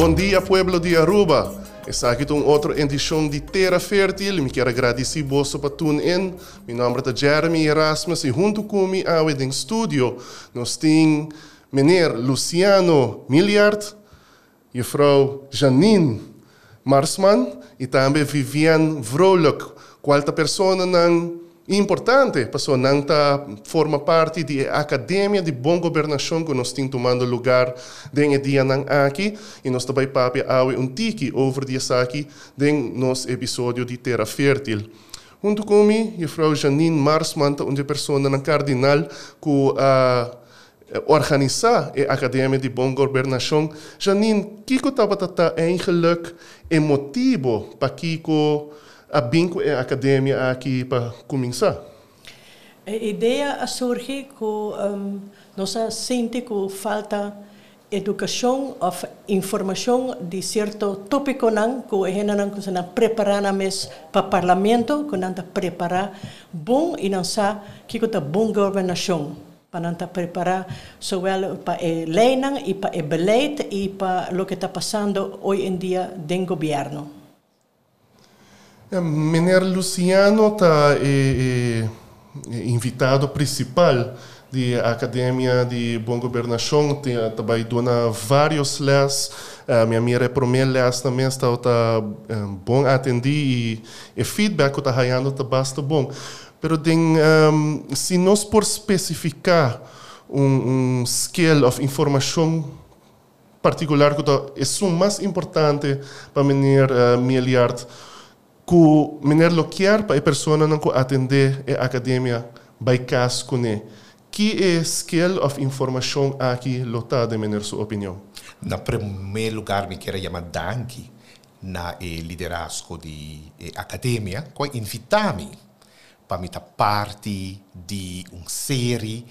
Bom dia, pueblo de Aruba. Está aqui uma outra edição de Terra Fértil. Me quero agradecer você para tune in. Meu nome é Jeremy Erasmus e junto comigo aqui no estúdio nós temos meneer Luciano Milliard, juffrouw Janine Marsman e também Vivian Vrolijk. Qualta pessoa não importante, pessoa não tá, forma parte da Academia de Boa Governação que nós estamos tomando lugar den dia não aqui e nós também papi awe um tiki over dia aqui den nosso episódio de Terra Fértil. Junto comigo, a Frau Janine Marsman, uma pessoa na cardinal que uh, organizar a Academia de Boa Governação. Janine, que que estava tá eigenlijk emotivo para que a binco a academia aqui para começar? A ideia surge com um, nossa sente que falta educação ou informação de certo tópico não que a gente não consegue preparar na mes para parlamento que não preparar bom e não sabe que é bom governação para não preparar zowel para a lei e para o beleid e para o que está passando hoje em dia no governo. Meneer Luciano está é, é, invitado principal da Academia de Boa Governação, também dona vários les, uh, minha minha primeira les também está tá, um, bom atender e o feedback que está ganhando está bastante bom. Den, um, se nós por especificar um, um scale of informação particular que é o mais importante para meneer uh, Miliard, ku mener lokiar pa e persona não atender a academia by cas kune. Que é skill of informação aqui lotada, mener sua opinião? Na primeiro lugar, me quero chamar danke na e liderazgo de e academia, que invitami para me parte de uma série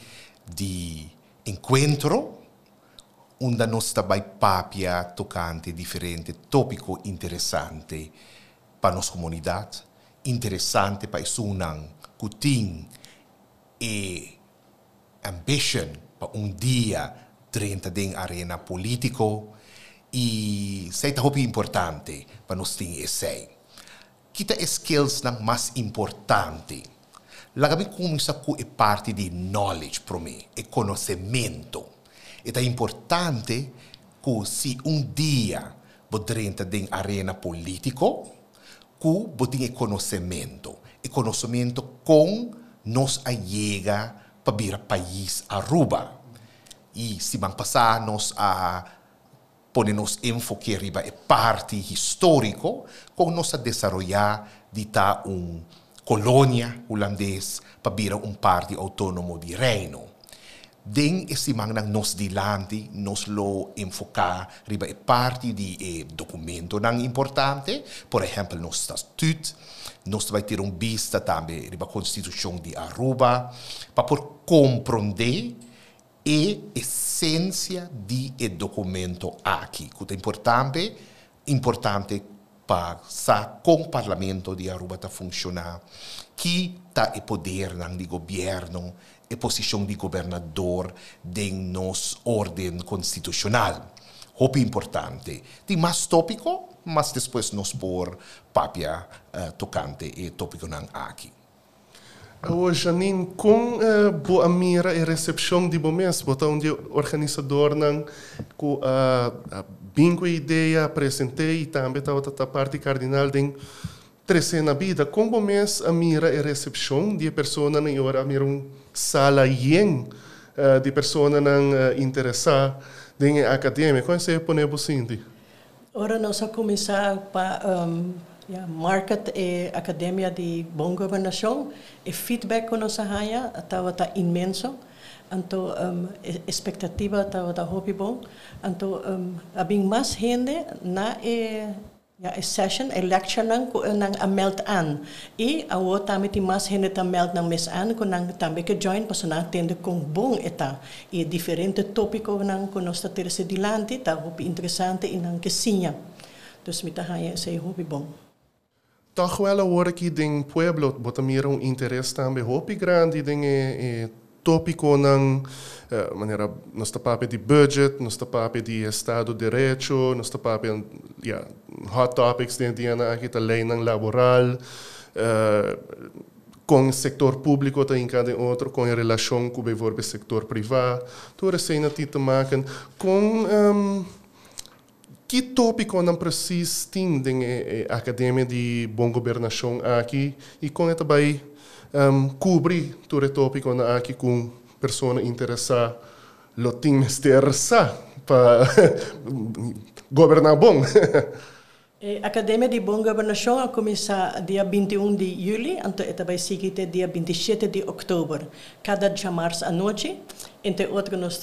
de encontro onde nós também papia tocante diferente tópico interessante para nossa comunidade, interessante para não, que tem e ambition para um dia dentro da arena político e que é importante para nós ter esse. Kita skills na mais importante. Lagami começa com a parte de knowledge para mim, e conhecimento. É importante que se um dia dentro da arena político, que botinha conhecimento. E conhecimento com nos ayega para vir país Aruba. E se vamos passar nos a poner nos enfoque riba e parte histórico com nos a desenvolver de ta um colônia holandês para vir um parte autônomo de reino den esse mang nos dilante nos lo enfocar riba e parte di e documento nang importante. Por exemplo nos statut nos vai ter um vista também riba constituição de Aruba para por compreender e essência de e documento aqui que é importante importante para sa com o parlamento de Aruba tá funcionar que tá e poder nang di governo e posição de governador de nos ordem constitucional. Hope importante. Tem mais tópico, mas depois nos por papia uh, tocante e tópico não aqui. O Janine, com uh, boa mira e recepção de bom mês, botar onde organizador não com uh, a bingo ideia apresentei e também estava a parte cardinal de crescer na vida, com bom mês a mira e recepção de pessoa na hora a mira um sala yen uh, de pessoas não uh, interessar em academia. Como você pode assim? Ora nós vamos começar para um, yeah, market e academia de boa governação e feedback que nós ganha estava tá imenso. Então, um, expectativa estava tá hobby bom. Então, um, havia mais gente na e Ja, een session, een lecture nang ko nang amelt an. I awo tami ti mas hene ta melt nang mes an ko nang tambe ke join paso na tende kong bong eta. I diferente topiko nang ko nos ta terse dilante ta hopi interessante in nang kesinya. Dus mi ta haya say hopi bong. Toch wel hoor ik ding pueblo, bota mira um interesse também hopi grande ding e, e tópico ng uh, maneira nós tapapé de budget, nós tapapé de Estado de Direito, nós tapapé yeah, hot topics dentro da aqui a lei ng laboral, uh, com o setor público tem cada outro, com a relação com o setor privado, toda essa cena tita maken com um, que tópico não precisa ter na academia de boa governação aqui e com também um, cobrir todo o tópico aqui com pessoa interessada lo tem para governar bom A Academia de Boa Governação vai começar dia 21 de julho, então ela vai seguir dia 27 de outubro, cada dia março à noite. Entre outros, nós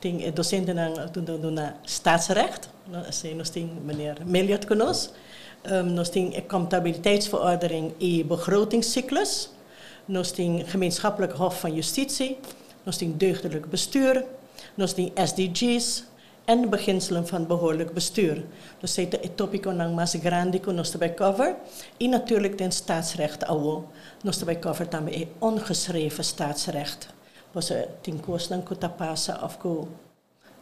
tem docente na, na staatsrecht, assim, nós tem meneer Meliot conosco. Um, nós temos a contabiliteitsverordening e begrotingscyclus. Temos gemeenschappelijk hof van justitie. Temos deugdelijk bestuur. Temos SDG's, en beginselen van behoorlijk bestuur. Dus is topico ng mas grande nos bij cover. En natuurlijk den staatsrecht awo. Nos bij cover tambe e ongeschreven staatsrecht. Was er tin koos ng ko tapasa of ko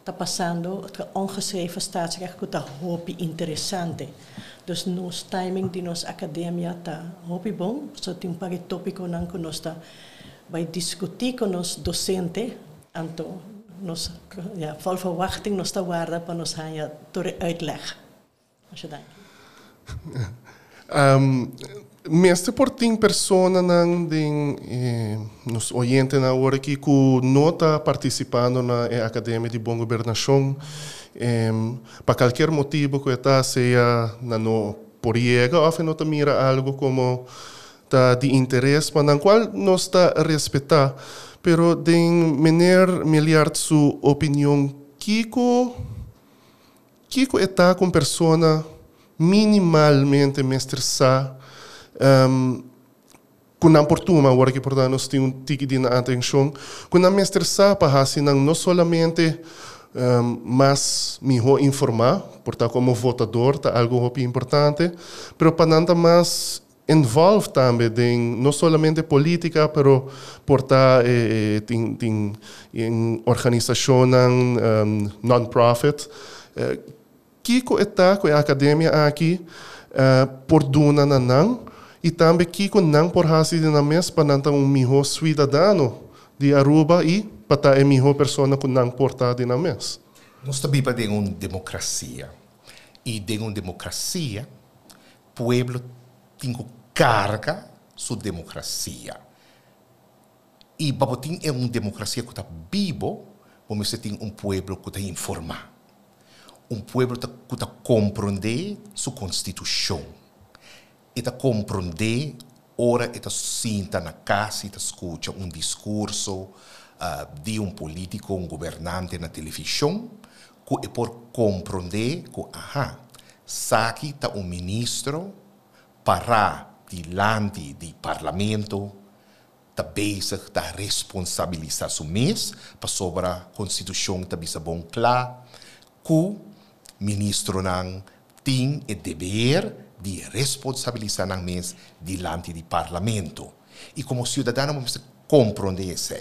tapasando het ongeschreven staatsrecht ko ta hopi interessante. Dus nos timing di nos academia ta hopi bon. So tin pagi topico ng ko nos ta bij discutir con nos docente anto nos, ja, vol verwachting nos te waarde van ons gaan je door de uitleg. Als je. Um, meeste por ting persona nang ding eh, nos oyente na hora que ku nota participando na eh, academia de bom governação eh, para qualquer motivo que está seja na no por llega ou não mira algo como tá de interesse mas na qual nos está respeitar Pero den meneer Miliard su opinião, Kiko, Kiko está com persona minimalmente mestresa, um, com não portuma, agora que portanto nós temos um tique de atenção, com não mestresa para assim não somente um, mas melhor informar, portanto como votador, tá algo importante, pero para mais involved também em não somente política, pero portar eh, em, em organização um, non-profit. Eh, Kiko está com a academia aqui uh, por duna nanang e também Kiko não por hasi na mes para um melhor cidadão de Aruba e para ter melhor pessoa que não portar na mes. Nós também para uma democracia e de uma democracia, pueblo tem carga sua democracia. E Babotim é uma democracia que está vivo, vamos ter um povo que está informado. Um povo que está compreender sua constituição. E está compreender, ora, está sinta na casa, está escuta um discurso uh, de um político, um governante na televisão, que por compreender que, aha, aqui está um ministro para diante do parlamento está bezig está responsabilizar o mês para sobre a constituição está bisa bom claro que o ministro não tem o dever de responsabilizar o mês diante do parlamento. E como cidadão vamos compreender isso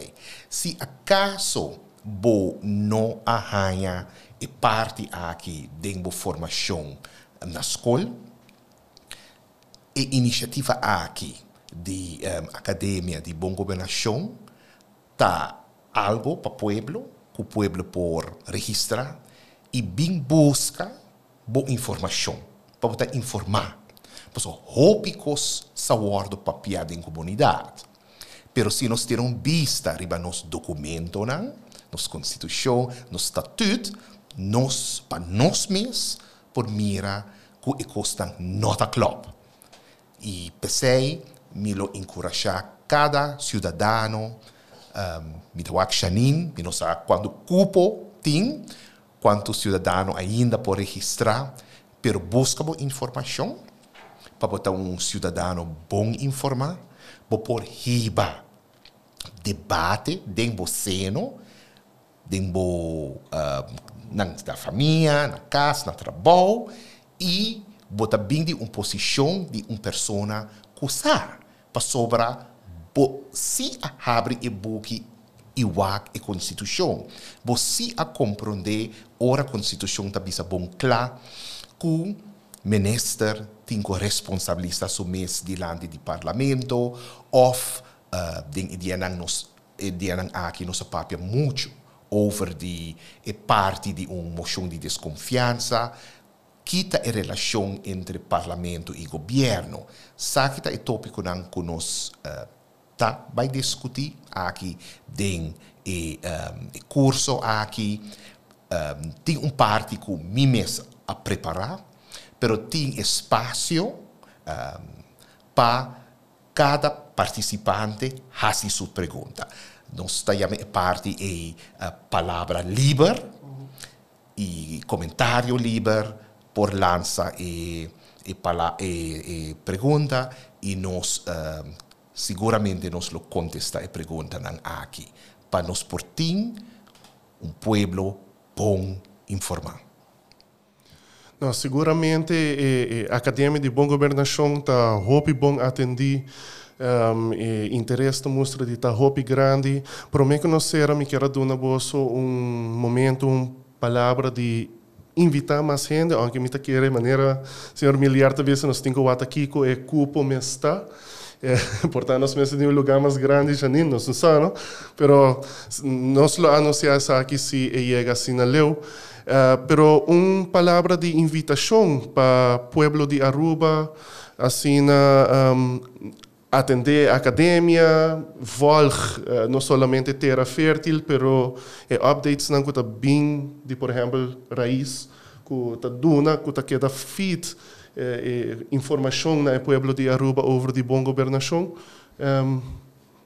se acaso bo não arranha e parte aqui de formação na escola e iniciativa aqui de um, academia de boa governação tá algo para o povo, que o povo por registrar e bem busca boa informação para poder informar. Porque hópicos saúde para piada em comunidade. Pero se nós termos vista riba nos documento, nos constituição, nos estatuto, nós, para nós mesmos, por mira que custa nota club. E pensei, me lo encorajar cada cidadão, um, me tawag xanin, me não sabe quando cupo tem, quanto cidadão ainda pode registrar, pero busca boa informação, para botar um cidadão bom informar, para por riba debate do seno, dentro uh, na família, na casa, no trabalho, e bota bem de uma posição de uma pessoa sabe para sobrar bo, se abre e book iwak e constituição. Você a compreender ora a constituição tá bisa bom claro que minister tem responsabilidade assumir diante do parlamento of uh, den ideia nos ideia aqui nossa papia muito over die e parte de uma moção de desconfiança kita a relação entre parlamento e governo. Sakita é tópico não que nós uh, tá vai discutir aqui den e, um, e curso aqui um, tem um parte que me mes a preparar, pero tem espaço um, para cada participante fazer sua pergunta. Nós temos parte e a palavra livre e comentário livre por lança e, e, e, e pergunta e nós uh, seguramente nos lo contesta e pergunta aqui para nos portar um pueblo bom informado. Não, seguramente a Academia de Bom Governação está hope bom atender um, e interesse mostra de estar hope grande. Para mim conhecer, me quero dar um momento, uma palavra de invitar mais gente, aunque me quer de maneira, senhor Miliar, talvez nós temos que aqui com o cupo me está. É, portanto, nós mesmos um lugar mais grande, já nem nós não mas nós anunciamos aqui se chega assim na leu. Uh, pero uma palavra de invitação para o pueblo de Aruba, assim, um, atender a academia, volg uh, não somente terra fértil, pero é updates não que bem de, por exemplo, raiz, que tá duna, que tá queda fit eh, eh, informação na pueblo de Aruba over de bom governação. Um,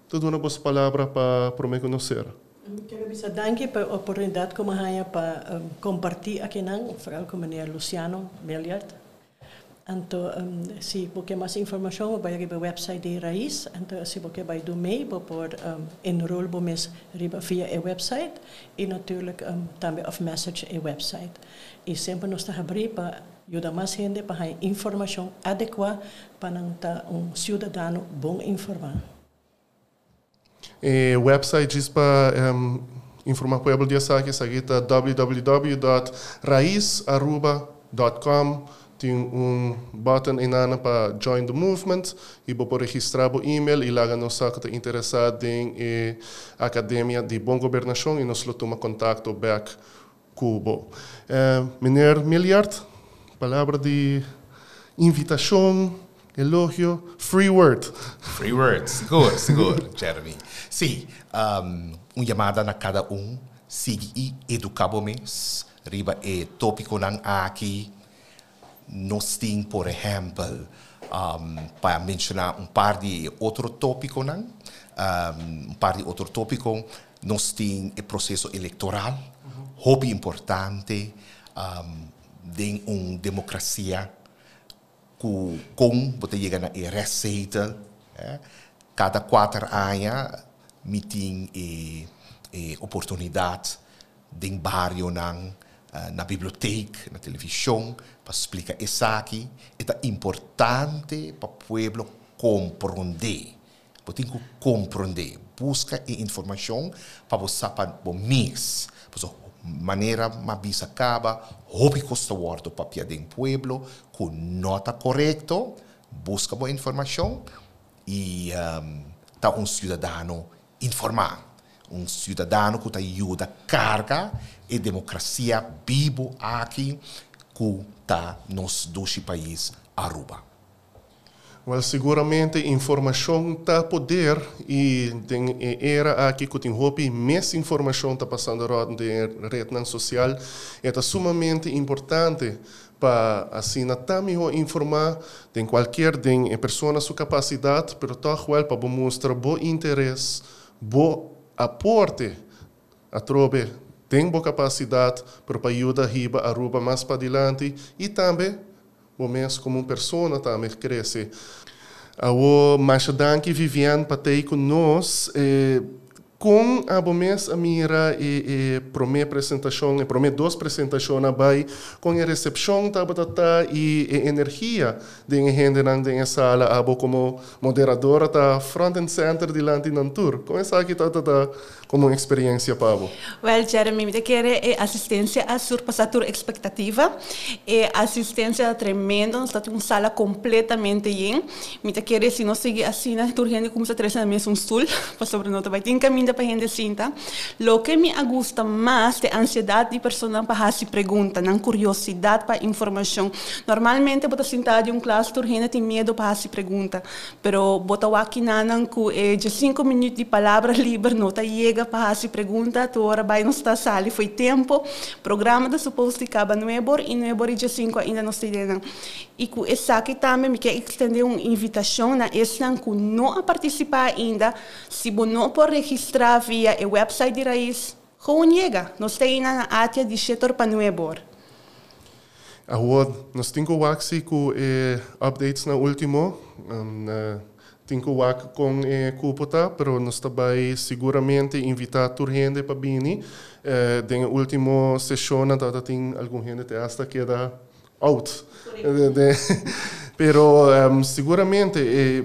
tudo uma boa palavra para me conhecer. Quero bisa danke pela oportunidade como hanya para um, compartilhar aqui não, vooral com o Luciano Meliart. Então, um, se você mais informação, vai para o website de Raiz. Então, se você vai do meio, pode um, enrolar via o website e natuurlijk um, também of message e website. E sempre nos está abrir para ajudar mais gente para ter informação adequada para um cidadão bom informado. E website diz para um, informar para o dia seguinte, é www.raizaruba.com tem um inana para join the movement e vou registrar o e-mail e lá nos saca interessado em eh, academia de bom governação e lo toma contato back cubo. Uh, meneer Miliard, palavra de invitação, elogio, free word. Free word, seguro, seguro, Jeremy. Sim, um, uma chamada na cada um, siga e educamos, riba e tópico nang aqui, nós temos, por exemplo, um, para mencionar um par de outro tópico, não? Um, um par de outro tópico, nós temos o processo eleitoral, uhum. hobby importante, um, de uma democracia com, com você chega na receita, cada quatro anos, me tem e, e oportunidade de não? Eh, na biblioteca, na televisão, para explicar isso aqui. É importante para o povo compreender. Você tem que compreender. Busca informação para você saber o mês. maneira mais bisa acaba, hobby custa wordo papia de pueblo, com nota correta, busca boa informação e um, um cidadão informado um cidadão que ajuda a carga e democracia vivo aqui que está nos dois países Aruba. Well, seguramente informação está poder e tem era aqui que tem hopi mais informação está passando na rede social. É sumamente importante para assim também informar de qualquer de pessoa sua capacidade, pero também para mostrar bom interesse, bom aporte a trobe tem boa capacidade para ajudar riba a ruba mais para adiante e também o mês como uma pessoa também cresce. O Machadan que viviam para ter com nós eh, com a mês a mira e, e apresentação e prome duas apresentações vai com a recepção tá batata e, e energia de gente na de sala abo como moderadora tá front and center dilante nan tour como essa aqui tá tá como experiência pavo well Jeremy me quer é assistência a surpassar a expectativa. E assistência tremenda está uma sala completamente yin me quer se não seguir assim na tour gente como se três na um stool? Para sobre nota vai ter caminho para gente sinta. Lo que me gusta mais de ansiedade de pessoa para fazer pergunta, não curiosidade para informação. Normalmente, você sentar de um classe, gente tem medo para fazer pergunta, pero bota aqui nanan que é de cinco minutos de palavra livre, não tá chega para fazer pergunta, tu hora vai não está sala, foi tempo, programa da suposto que acaba no ebor e no ebor de cinco ainda não está dentro. E com essa aqui também me quer estender uma invitação na esse que não a participar ainda, se não pode registrar via o website de Raiz, chega. Nós temos na área de setor para nuebor. Agora, nós temos que com eh, updates na último, um, temos que com eh, Cúpota, pero nós também seguramente invitar a gente para vir. Eh, na última sessão, tem algum gente que hasta queda out. De, de, pero um, seguramente eh,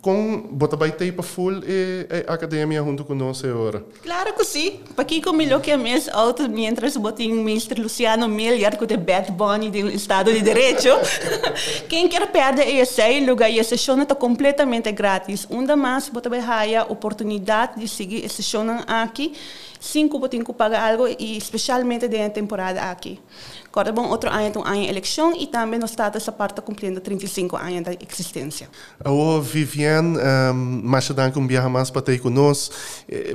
com bota vai ter para full e, e academia junto conosco agora. Claro que sim. Para que melhor que a mês alto, mientras botem o mestre Luciano Meliar com o Bad Bunny do Estado de Direito. Quem quer perder esse lugar e essa show está completamente grátis. Ainda mais, bota vai a oportunidade de seguir essa show aqui. Cinco botem que pagar algo e especialmente na temporada aqui. Agora, bom, outro ano ano de eleição e também no estado essa parte cumprindo 35 anos de existência. O Viviane, um, mais danke um viajar mais para ter conosco.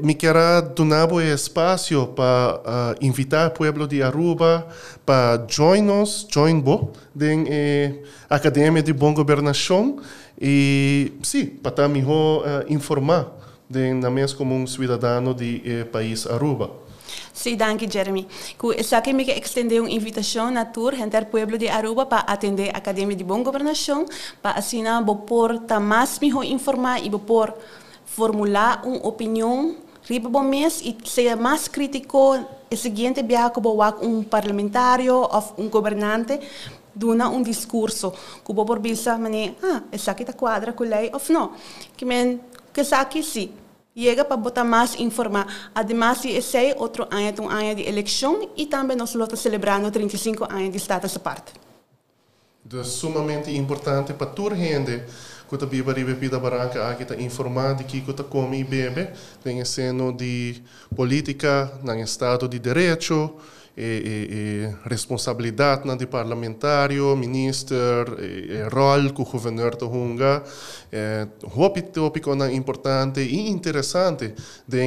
Me quero donar o espaço para uh, invitar o povo de Aruba para join nos, join bo, den eh, Academia de Boa Governação e, sim, para também uh, informar de, na como um cidadão de eh, país Aruba. Sim, danke, Jeremy. Essa que me extender uma invitação na tour entre o pueblo de Aruba para atender a Academia de Boa Governação, para assim vou por mais me informar e por formular uma opinião riba bom mês e ser mais crítico o seguinte viaje que vou um parlamentário ou um governante duna um discurso. Que vou por bisa mane ah essa aqui tá quadra com lei ou não que men que essa aqui sim chega para botar mais informar. Ademais, esse é outro ano, um ano de e também nós estamos celebrando 35 anos de Estado essa parte. É sumamente importante para toda gente que está viva riba pida barranca aqui está informar de que está come e bebe, tem seno de política no Estado de Direito, responsabilidade na de e, e rol que hunga. É, hopi tópico importante e interessante da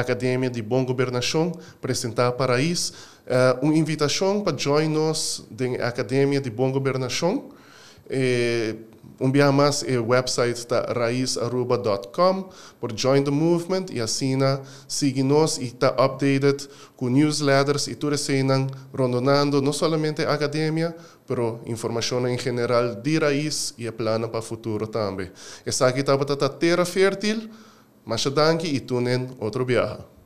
Academia de Boa Governação apresentar para isso. Uh, uma invitação para join nos da Academia de Boa Governação. Eh, um dia mais é o website da raizaruba.com por Join the Movement e assina, siga nos e está updated com newsletters e tudo assim, rondonando não somente a academia, pero informação em geral de raiz e plano para o futuro também. Essa aqui está para a terra fértil, mas danke e tunen outro viagem.